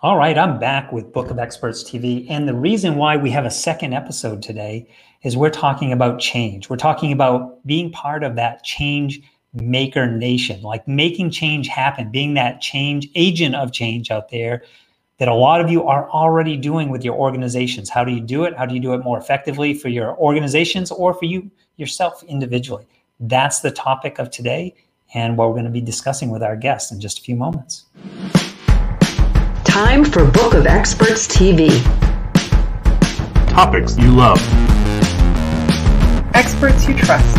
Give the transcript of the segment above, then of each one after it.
All right, I'm back with Book of Experts TV. And the reason why we have a second episode today is we're talking about change. We're talking about being part of that change maker nation, like making change happen, being that change agent of change out there that a lot of you are already doing with your organizations. How do you do it? How do you do it more effectively for your organizations or for you yourself individually? That's the topic of today and what we're going to be discussing with our guests in just a few moments. Time for Book of Experts TV. Topics you love. Experts you trust.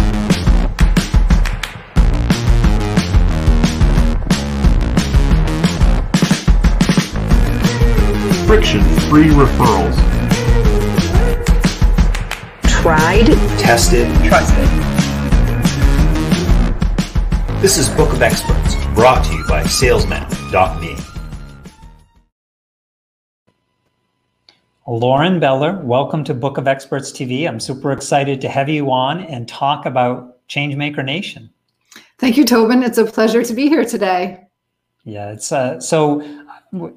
Friction free referrals. Tried, Tested. Trusted. This is Book of Experts, brought to you by Salesman.me. Lauren Beller, welcome to Book of Experts TV. I'm super excited to have you on and talk about Changemaker Nation. Thank you, Tobin. It's a pleasure to be here today. Yeah, it's uh, so,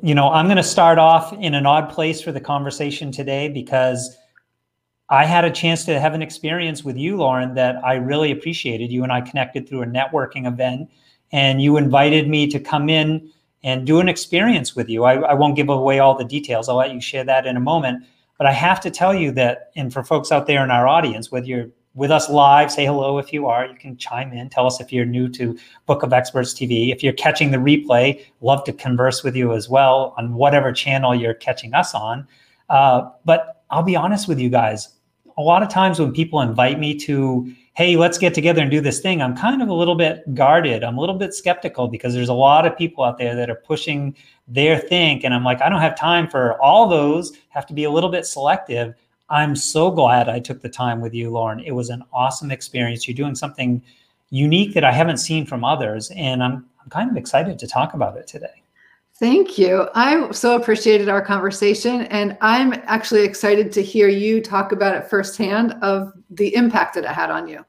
you know, I'm going to start off in an odd place for the conversation today because I had a chance to have an experience with you, Lauren, that I really appreciated. You and I connected through a networking event, and you invited me to come in and do an experience with you. I, I, won't give away all the details. I'll let you share that in a moment. But I have to tell you that, and for folks out there in our audience, whether you're with us live, say hello if you are. You can chime in, tell us if you're new to Book of Experts TV. If you're catching the replay, love to converse with you as well on whatever channel you're catching us on. Uh, but I'll be honest with you guys. A lot of times when people invite me to hey, let's get together and do this thing, I'm kind of a little bit guarded. I'm a little bit skeptical because there's a lot of people out there that are pushing their think. And I'm like, I don't have time for all those, have to be a little bit selective. I'm so glad I took the time with you, Lauren. It was an awesome experience. You're doing something unique that I haven't seen from others. And I'm, I'm kind of excited to talk about it today. Thank you. I so appreciated our conversation, and I'm actually excited to hear you talk about it firsthand of the impact that it had on you.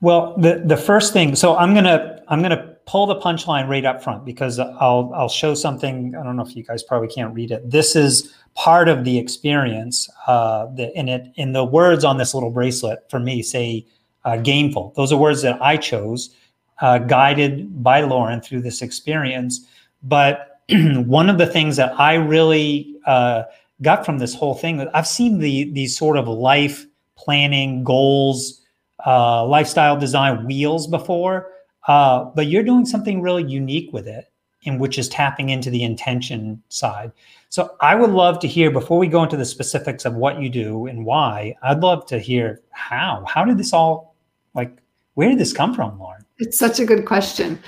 Well, the the first thing, so I'm gonna I'm gonna pull the punchline right up front because I'll I'll show something. I don't know if you guys probably can't read it. This is part of the experience. Uh, the, in it in the words on this little bracelet for me say uh, gameful. Those are words that I chose, uh, guided by Lauren through this experience but one of the things that I really uh, got from this whole thing, I've seen the these sort of life planning goals, uh, lifestyle design wheels before, uh, but you're doing something really unique with it, in which is tapping into the intention side. So I would love to hear before we go into the specifics of what you do and why. I'd love to hear how. How did this all like? Where did this come from, Lauren? It's such a good question.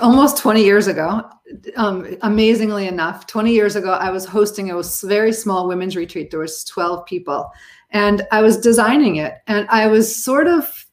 Almost 20 years ago, um, amazingly enough, 20 years ago, I was hosting a very small women's retreat. There was 12 people, and I was designing it. And I was sort of,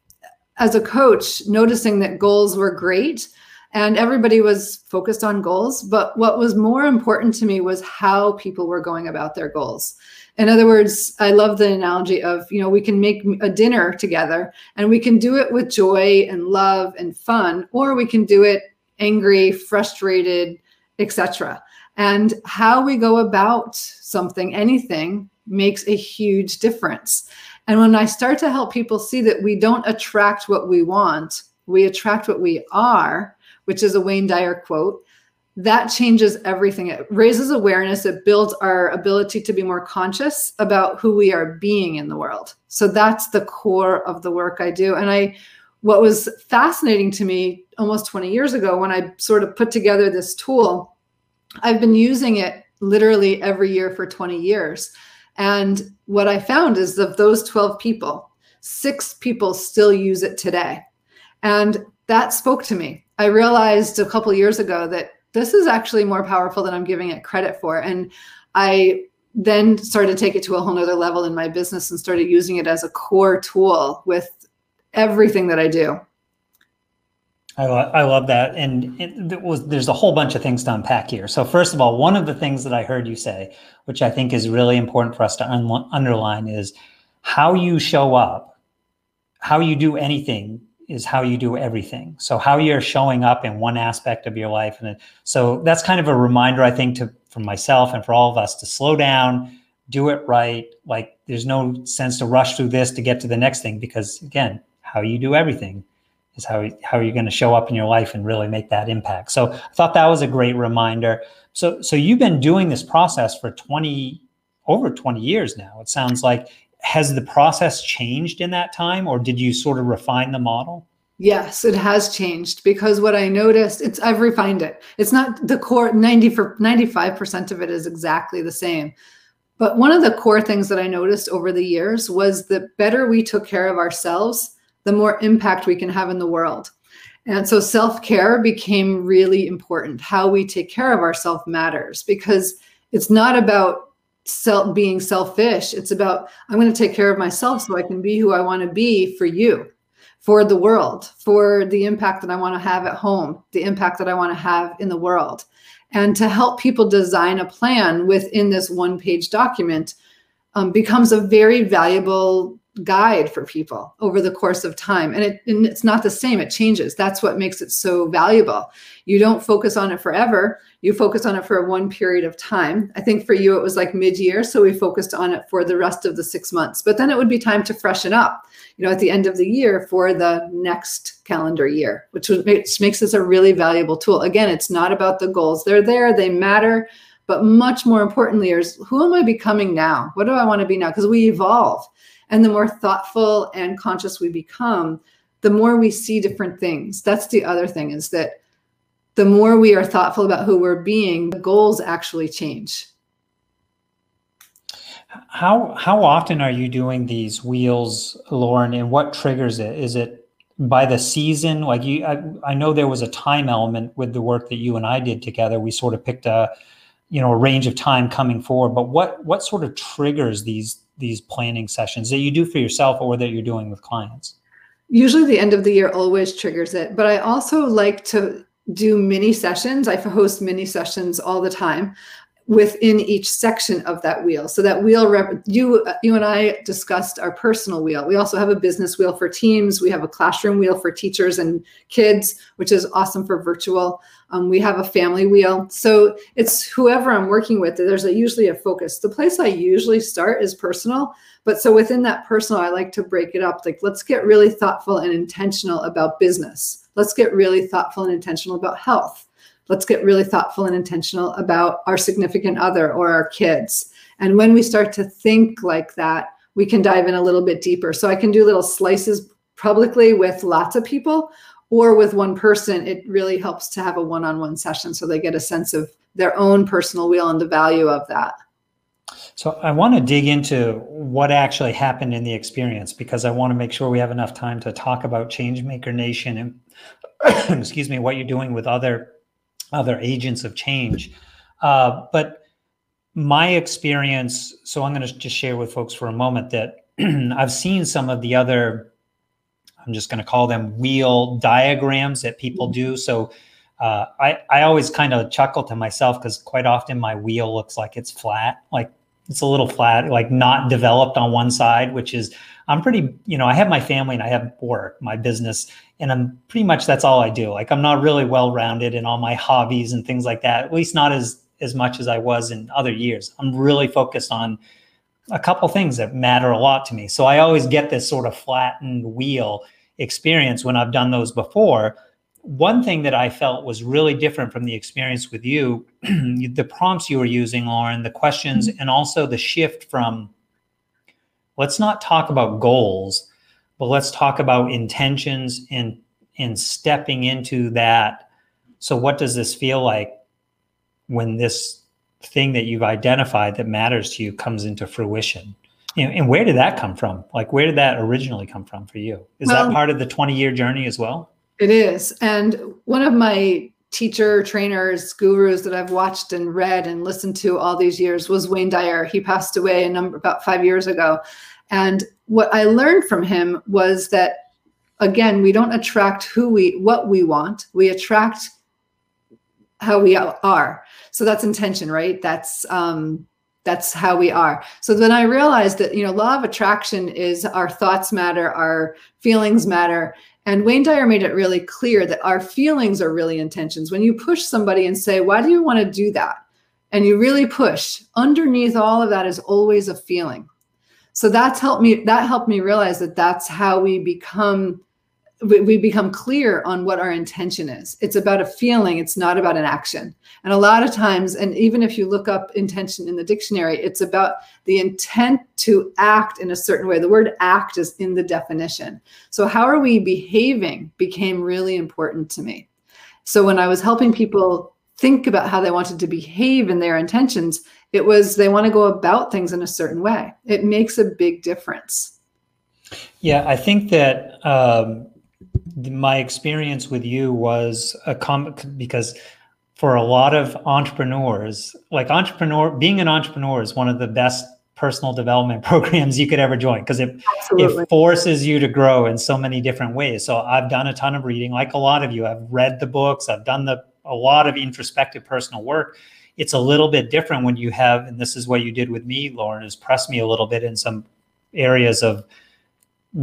as a coach, noticing that goals were great, and everybody was focused on goals. But what was more important to me was how people were going about their goals. In other words, I love the analogy of, you know, we can make a dinner together and we can do it with joy and love and fun, or we can do it angry, frustrated, etc. And how we go about something, anything, makes a huge difference. And when I start to help people see that we don't attract what we want, we attract what we are, which is a Wayne Dyer quote, that changes everything. It raises awareness, it builds our ability to be more conscious about who we are being in the world. So that's the core of the work I do. And I what was fascinating to me almost 20 years ago when I sort of put together this tool, I've been using it literally every year for 20 years. And what I found is of those 12 people, six people still use it today. And that spoke to me. I realized a couple years ago that this is actually more powerful than I'm giving it credit for. And I then started to take it to a whole nother level in my business and started using it as a core tool with everything that I do. I, lo- I love that. And it was, there's a whole bunch of things to unpack here. So, first of all, one of the things that I heard you say, which I think is really important for us to un- underline, is how you show up, how you do anything is how you do everything. So, how you're showing up in one aspect of your life. And so, that's kind of a reminder, I think, to for myself and for all of us to slow down, do it right. Like there's no sense to rush through this to get to the next thing because again, how you do everything is how how you're going to show up in your life and really make that impact. So I thought that was a great reminder. So so you've been doing this process for 20 over 20 years now. It sounds like has the process changed in that time or did you sort of refine the model? Yes, it has changed because what I noticed, it's I've refined it. It's not the core 90 for 95% of it is exactly the same. But one of the core things that I noticed over the years was the better we took care of ourselves, the more impact we can have in the world. And so self-care became really important. How we take care of ourselves matters because it's not about self being selfish. It's about I'm going to take care of myself so I can be who I want to be for you for the world, for the impact that I want to have at home, the impact that I want to have in the world, and to help people design a plan within this one page document um, becomes a very valuable guide for people over the course of time. And, it, and it's not the same it changes. That's what makes it so valuable. You don't focus on it forever you focus on it for one period of time. I think for you it was like mid-year so we focused on it for the rest of the six months. But then it would be time to freshen up you know at the end of the year for the next calendar year which, which makes this a really valuable tool. Again it's not about the goals. They're there they matter but much more importantly is who am i becoming now? What do i want to be now? Because we evolve and the more thoughtful and conscious we become, the more we see different things. That's the other thing is that the more we are thoughtful about who we're being, the goals actually change. How how often are you doing these wheels, Lauren, and what triggers it? Is it by the season? Like you I, I know there was a time element with the work that you and I did together. We sort of picked a you know a range of time coming forward, but what what sort of triggers these these planning sessions that you do for yourself or that you're doing with clients? Usually the end of the year always triggers it, but I also like to do mini sessions. I host mini sessions all the time within each section of that wheel. So that wheel, rep- you you and I discussed our personal wheel. We also have a business wheel for teams. We have a classroom wheel for teachers and kids, which is awesome for virtual. Um, we have a family wheel. So it's whoever I'm working with. There's a, usually a focus. The place I usually start is personal, but so within that personal, I like to break it up. Like let's get really thoughtful and intentional about business. Let's get really thoughtful and intentional about health let's get really thoughtful and intentional about our significant other or our kids. And when we start to think like that, we can dive in a little bit deeper. So I can do little slices publicly with lots of people or with one person. It really helps to have a one on one session so they get a sense of their own personal wheel and the value of that. So I want to dig into what actually happened in the experience because I want to make sure we have enough time to talk about Changemaker Nation and excuse me, what you're doing with other other agents of change. Uh, but my experience, so I'm going to just share with folks for a moment that I've seen some of the other, I'm just going to call them wheel diagrams that people do. So uh, I, I always kind of chuckle to myself because quite often my wheel looks like it's flat, like it's a little flat, like not developed on one side, which is I'm pretty, you know, I have my family and I have work, my business, and I'm pretty much that's all I do. Like I'm not really well rounded in all my hobbies and things like that. At least not as as much as I was in other years. I'm really focused on a couple things that matter a lot to me. So I always get this sort of flattened wheel experience when I've done those before. One thing that I felt was really different from the experience with you, the prompts you were using, Lauren, the questions, mm-hmm. and also the shift from let's not talk about goals, but let's talk about intentions and and stepping into that. So what does this feel like when this thing that you've identified that matters to you comes into fruition? And, and where did that come from? Like where did that originally come from for you? Is well, that part of the 20 year journey as well? It is. And one of my teacher, trainers, gurus that I've watched and read and listened to all these years was Wayne Dyer. He passed away a number about five years ago. And what I learned from him was that again, we don't attract who we what we want. We attract how we are. So that's intention, right? That's um that's how we are. So then I realized that, you know, law of attraction is our thoughts matter, our feelings matter, and Wayne Dyer made it really clear that our feelings are really intentions. When you push somebody and say, Why do you want to do that? and you really push, underneath all of that is always a feeling. So that's helped me that helped me realize that that's how we become we become clear on what our intention is. It's about a feeling, it's not about an action. And a lot of times, and even if you look up intention in the dictionary, it's about the intent to act in a certain way. The word act is in the definition. So, how are we behaving became really important to me. So, when I was helping people think about how they wanted to behave in their intentions, it was they want to go about things in a certain way. It makes a big difference. Yeah, I think that. Um my experience with you was a com because for a lot of entrepreneurs, like entrepreneur, being an entrepreneur is one of the best personal development programs you could ever join because it, it forces you to grow in so many different ways. So I've done a ton of reading, like a lot of you. I've read the books, I've done the a lot of introspective personal work. It's a little bit different when you have, and this is what you did with me, Lauren, is press me a little bit in some areas of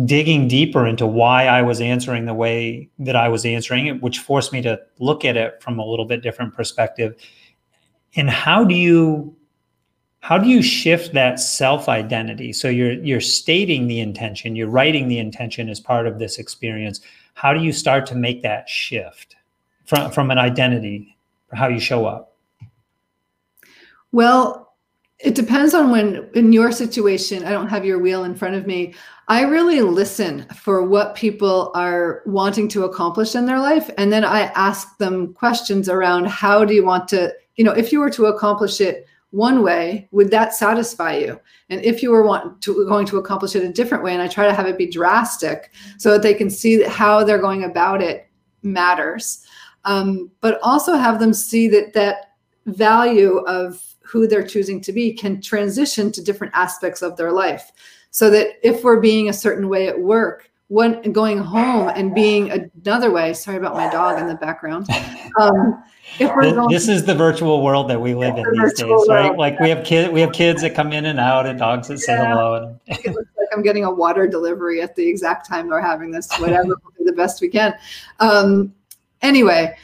digging deeper into why I was answering the way that I was answering it, which forced me to look at it from a little bit different perspective. And how do you how do you shift that self identity? So you're you're stating the intention, you're writing the intention as part of this experience. How do you start to make that shift from from an identity, how you show up? Well, it depends on when in your situation, I don't have your wheel in front of me. I really listen for what people are wanting to accomplish in their life. And then I ask them questions around how do you want to, you know, if you were to accomplish it one way, would that satisfy you? And if you were want to, going to accomplish it a different way, and I try to have it be drastic so that they can see how they're going about it matters. Um, but also have them see that that value of who they're choosing to be can transition to different aspects of their life. So that if we're being a certain way at work, when going home and being another way, sorry about my dog in the background. Um, this, this, is the virtual world that we live in these days, world. right? Like we have kids, we have kids that come in and out, and dogs that say yeah. hello. it looks like I'm getting a water delivery at the exact time we're having this. Whatever, we'll do the best we can. Um, anyway,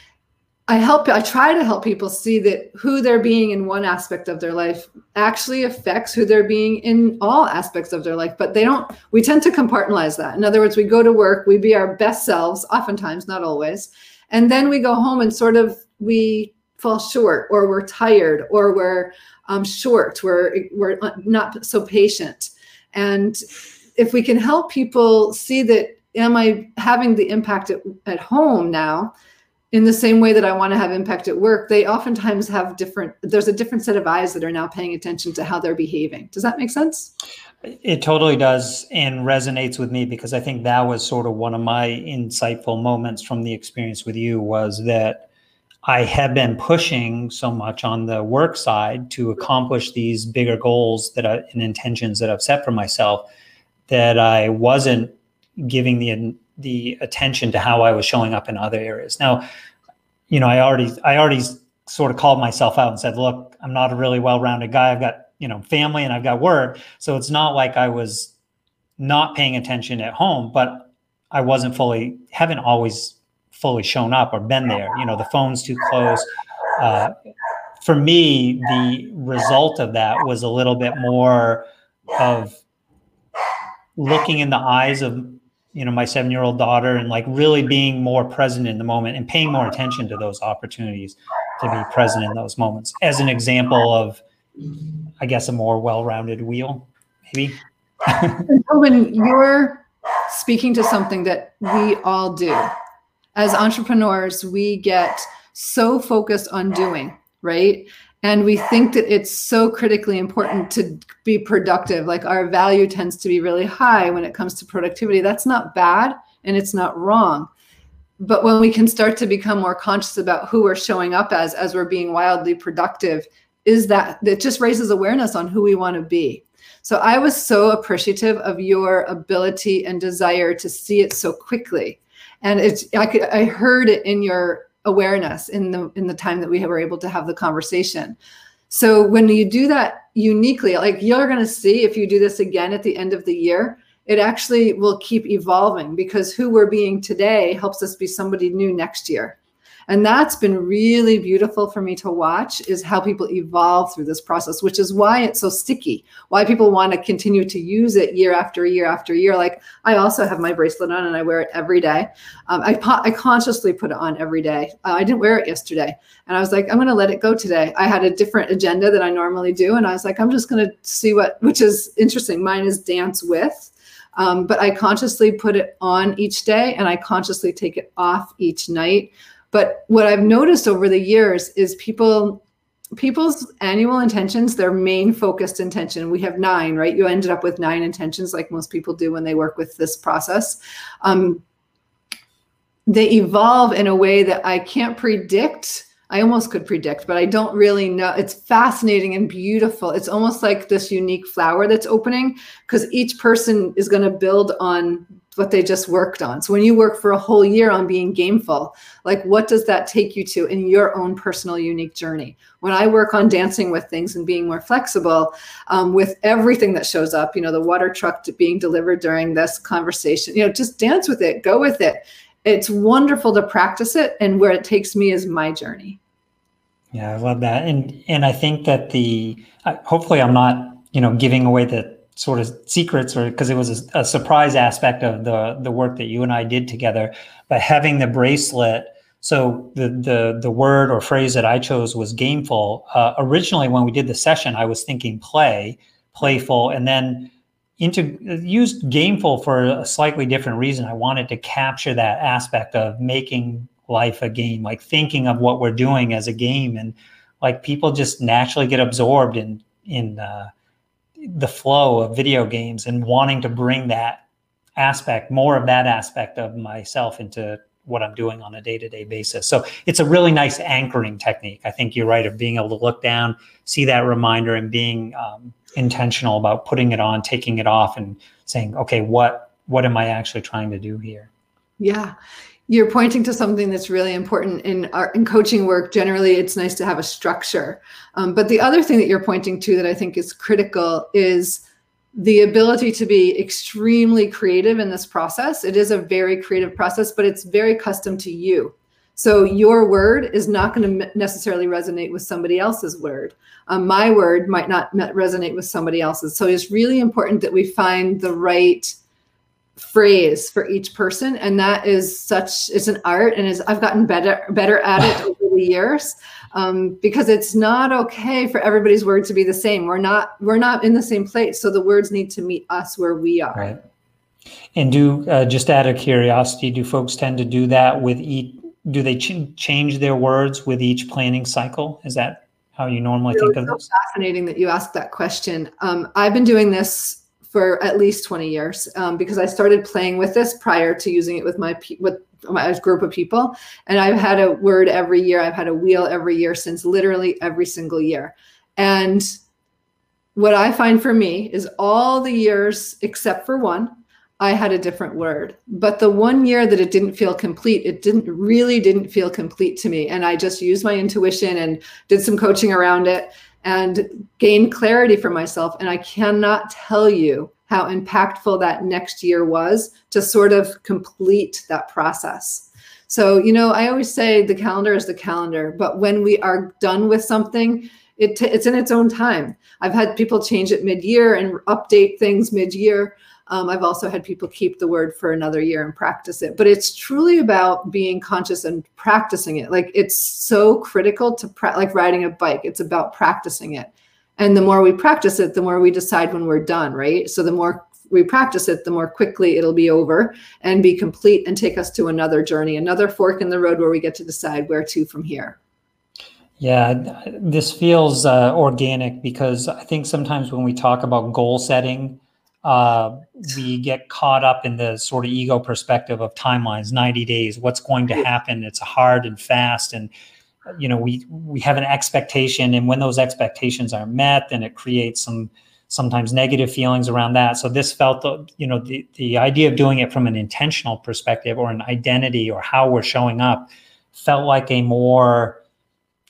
I help I try to help people see that who they're being in one aspect of their life actually affects who they're being in all aspects of their life but they don't we tend to compartmentalize that. In other words we go to work we be our best selves oftentimes not always and then we go home and sort of we fall short or we're tired or we're um, short we're we're not so patient. And if we can help people see that am i having the impact at, at home now in the same way that I want to have impact at work, they oftentimes have different, there's a different set of eyes that are now paying attention to how they're behaving. Does that make sense? It totally does and resonates with me because I think that was sort of one of my insightful moments from the experience with you was that I have been pushing so much on the work side to accomplish these bigger goals that I, and intentions that I've set for myself that I wasn't giving the the attention to how I was showing up in other areas. Now, you know, I already I already sort of called myself out and said, look, I'm not a really well-rounded guy. I've got, you know, family and I've got work. So it's not like I was not paying attention at home, but I wasn't fully haven't always fully shown up or been there. You know, the phone's too close. Uh, for me, the result of that was a little bit more of looking in the eyes of you know my seven year old daughter and like really being more present in the moment and paying more attention to those opportunities to be present in those moments. As an example of i guess a more well-rounded wheel maybe. When you're speaking to something that we all do. As entrepreneurs we get so focused on doing right and we think that it's so critically important to be productive. Like our value tends to be really high when it comes to productivity. That's not bad and it's not wrong. But when we can start to become more conscious about who we're showing up as as we're being wildly productive is that it just raises awareness on who we want to be. So i was so appreciative of your ability and desire to see it so quickly. And it's i could i heard it in your awareness in the in the time that we were able to have the conversation. So when you do that uniquely like you're going to see if you do this again at the end of the year it actually will keep evolving because who we're being today helps us be somebody new next year and that's been really beautiful for me to watch is how people evolve through this process which is why it's so sticky why people want to continue to use it year after year after year. Like i also have my bracelet on and i wear it every day. Um, I, I consciously put it on every day. Uh, i didn't wear it yesterday. And i was like i'm going to let it go today. I had a different agenda than i normally do and i was like i'm just going to see what which is interesting. Mine is dance with. Um, but I consciously put it on each day and I consciously take it off each night. But what I've noticed over the years is people people's annual intentions their main focused intention we have nine right you ended up with nine intentions like most people do when they work with this process um, they evolve in a way that i can't predict I almost could predict, but I don't really know. It's fascinating and beautiful. It's almost like this unique flower that's opening because each person is going to build on what they just worked on. So when you work for a whole year on being gameful, like what does that take you to in your own personal unique journey? When I work on dancing with things and being more flexible um, with everything that shows up, you know, the water truck being delivered during this conversation, you know, just dance with it, go with it it's wonderful to practice it and where it takes me is my journey yeah i love that and and i think that the hopefully i'm not you know giving away the sort of secrets or because it was a, a, surprise aspect of the the work that you and i did together by having the bracelet so the the the word or phrase that i chose was gameful uh, originally when we did the session i was thinking play playful and then into used gameful for a slightly different reason. I wanted to capture that aspect of making life a game, like thinking of what we're doing as a game, and like people just naturally get absorbed in in uh, the flow of video games and wanting to bring that aspect, more of that aspect of myself into what I'm doing on a day to day basis. So it's a really nice anchoring technique. I think you're right of being able to look down, see that reminder, and being um, intentional about putting it on, taking it off, and saying, okay, what what am I actually trying to do here? Yeah. You're pointing to something that's really important in our in coaching work. Generally, it's nice to have a structure. Um, but the other thing that you're pointing to that I think is critical is the ability to be extremely creative in this process. It is a very creative process, but it's very custom to you. So your word is not going to necessarily resonate with somebody else's word. Um, my word might not resonate with somebody else's. So it's really important that we find the right phrase for each person, and that is such it's an art, and is I've gotten better better at it over the years um, because it's not okay for everybody's word to be the same. We're not we're not in the same place, so the words need to meet us where we are. Right. And do uh, just out of curiosity, do folks tend to do that with each do they ch- change their words with each planning cycle? Is that how you normally think of so this? Fascinating that you asked that question. Um, I've been doing this for at least 20 years um, because I started playing with this prior to using it with my with my group of people, and I've had a word every year. I've had a wheel every year since literally every single year, and what I find for me is all the years except for one I had a different word. But the one year that it didn't feel complete, it didn't really didn't feel complete to me. And I just used my intuition and did some coaching around it and gain clarity for myself. And I cannot tell you how impactful that next year was to sort of complete that process. So, you know, I always say the calendar is the calendar, but when we are done with something, it t- it's in its own time. I've had people change it mid year and update things mid year. Um, I've also had people keep the word for another year and practice it. But it's truly about being conscious and practicing it. Like it's so critical to pra- like riding a bike. It's about practicing it. And the more we practice it, the more we decide when we're done, right? So the more we practice it, the more quickly it'll be over and be complete and take us to another journey, another fork in the road where we get to decide where to from here. Yeah, this feels uh, organic because I think sometimes when we talk about goal setting, uh, we get caught up in the sort of ego perspective of timelines 90 days what's going to happen? It's hard and fast and you know we we have an expectation and when those expectations are met then it creates some sometimes negative feelings around that. So this felt you know the, the idea of doing it from an intentional perspective or an identity or how we're showing up felt like a more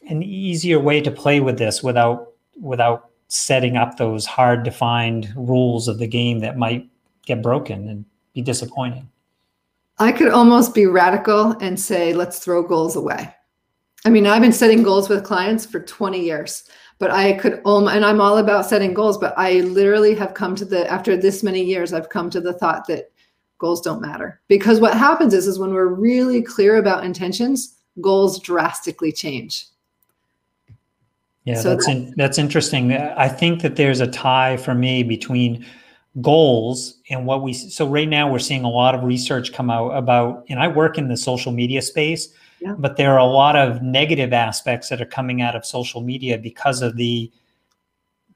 an easier way to play with this without without setting up those hard defined rules of the game that might get broken and be disappointing. I could almost be radical and say, let's throw goals away. I mean, I've been setting goals with clients for 20 years, but I could, um, and I'm all about setting goals, but I literally have come to the, after this many years, I've come to the thought that goals don't matter because what happens is, is when we're really clear about intentions, goals drastically change. Yeah, so that's in, that's interesting. Uh, I think that there's a tie for me between goals and what we so right now we're seeing a lot of research come out about and I work in the social media space yeah. but there are a lot of negative aspects that are coming out of social media because of the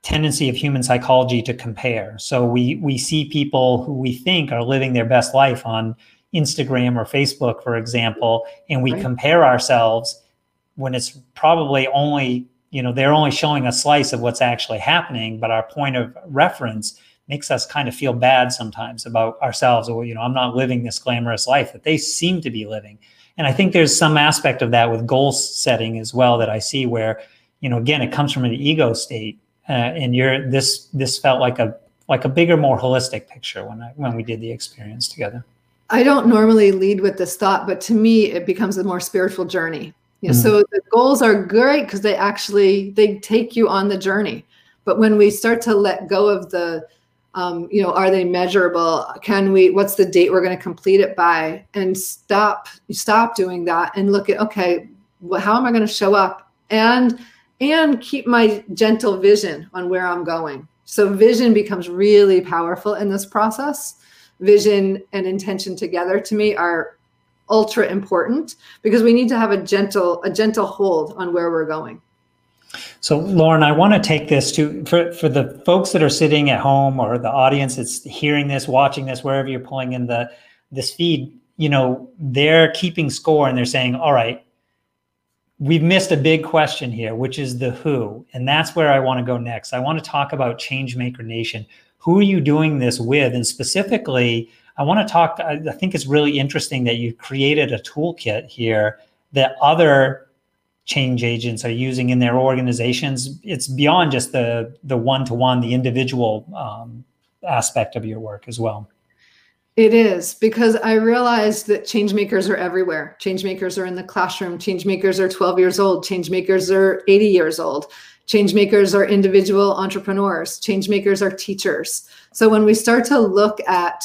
tendency of human psychology to compare. So we we see people who we think are living their best life on Instagram or Facebook for example and we right. compare ourselves when it's probably only you know they're only showing a slice of what's actually happening but our point of reference makes us kind of feel bad sometimes about ourselves. Or you know i'm not living this glamorous life that they seem to be living. And i think there's some aspect of that with goal setting as well that i see where you know again it comes from an ego state uh, and you're this this felt like a like a bigger more holistic picture when i when we did the experience together. I don't normally lead with this thought but to me it becomes a more spiritual journey know, mm-hmm. so the goals are great because they actually they take you on the journey. But when we start to let go of the um, you know are they measurable? Can we what's the date we're going to complete it by? And stop stop doing that and look at okay well, how am i going to show up? And and keep my gentle vision on where i'm going. So vision becomes really powerful in this process. Vision and intention together to me are ultra important because we need to have a gentle a gentle hold on where we're going so, Lauren, I want to take this to for, for the folks that are sitting at home or the audience that's hearing this, watching this, wherever you're pulling in the this feed. You know, they're keeping score and they're saying, "All right, we've missed a big question here, which is the who," and that's where I want to go next. I want to talk about Changemaker Nation. Who are you doing this with, and specifically, I want to talk. I think it's really interesting that you created a toolkit here that other change agents are using in their organizations. It's beyond just the the one-to-one the individual um, aspect of your work as well. It is because i realized that change makers are everywhere. Change makers are in the classroom. Change makers are 12 years old. Change makers are 80 years old. Change makers are individual entrepreneurs. Change makers are teachers. So when we start to look at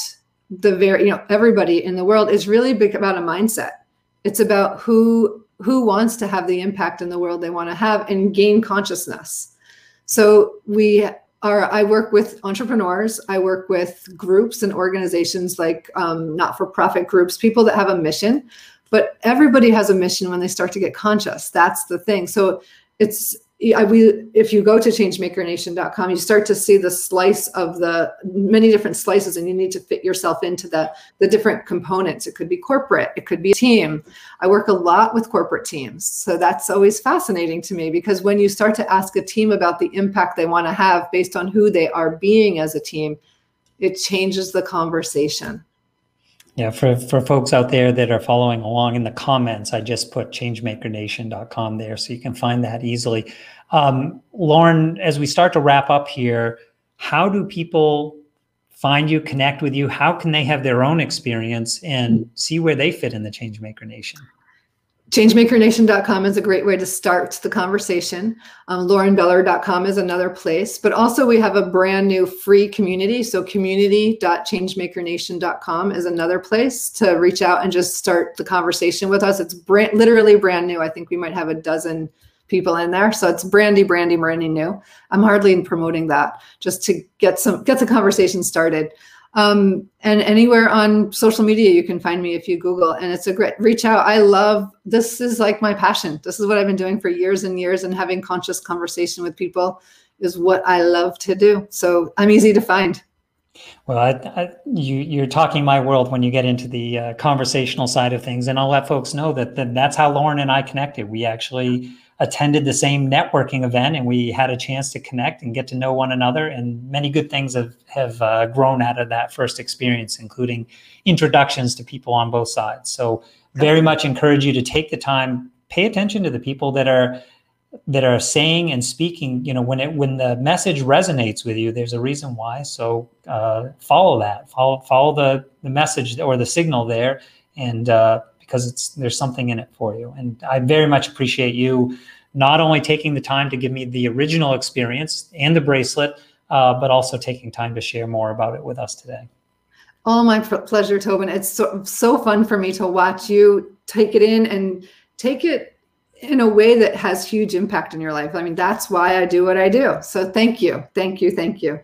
the very you know everybody in the world is really big about a mindset it's about who who wants to have the impact in the world they want to have and gain consciousness. So we are, I work with entrepreneurs, I work with groups and organizations like um, not for profit groups, people that have a mission, but everybody has a mission when they start to get conscious. That's the thing. So it's I, if you go to changemakernation.com, you start to see the slice of the many different slices, and you need to fit yourself into the the different components. It could be corporate, it could be a team. I work a lot with corporate teams, so that's always fascinating to me because when you start to ask a team about the impact they want to have based on who they are being as a team, it changes the conversation. Yeah, for, for folks out there that are following along in the comments, I just put changemakernation.com there so you can find that easily. Um, Lauren, as we start to wrap up here, how do people find you, connect with you? How can they have their own experience and see where they fit in the Changemaker Nation? changemakernation.com is a great way to start the conversation. Um, laurenbeller.com is another place, but also we have a brand new free community. So community.changemakernation.com is another place to reach out and just start the conversation with us. It's brand, literally brand new. I think we might have a dozen people in there. So it's brandy, brandy, brandy new. I'm hardly in promoting that just to get some, get the conversation started. Um, and anywhere on social media, you can find me if you Google. And it's a great reach out. I love this is like my passion. This is what I've been doing for years and years, and having conscious conversation with people is what I love to do. So I'm easy to find. Well, I, I, you, you're talking my world when you get into the uh, conversational side of things, and I'll let folks know that, that that's how Lauren and I connected. We actually attended the same networking event and we had a chance to connect and get to know one another and many good things have, have uh, grown out of that first experience including introductions to people on both sides. So very much encourage you to take the time pay attention to the people that are that are saying and speaking you know when it when the message resonates with you there's a reason why. So uh, follow that. Follow follow the the message or the signal there and uh, because it's there's something in it for you. And I very much appreciate you not only taking the time to give me the original experience and the bracelet, uh, but also taking time to share more about it with us today. Oh, my pleasure, Tobin. It's so, so fun for me to watch you take it in and take it in a way that has huge impact in your life. I mean, that's why I do what I do. So thank you. Thank you. Thank you.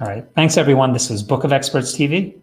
All right. Thanks, everyone. This is Book of Experts TV.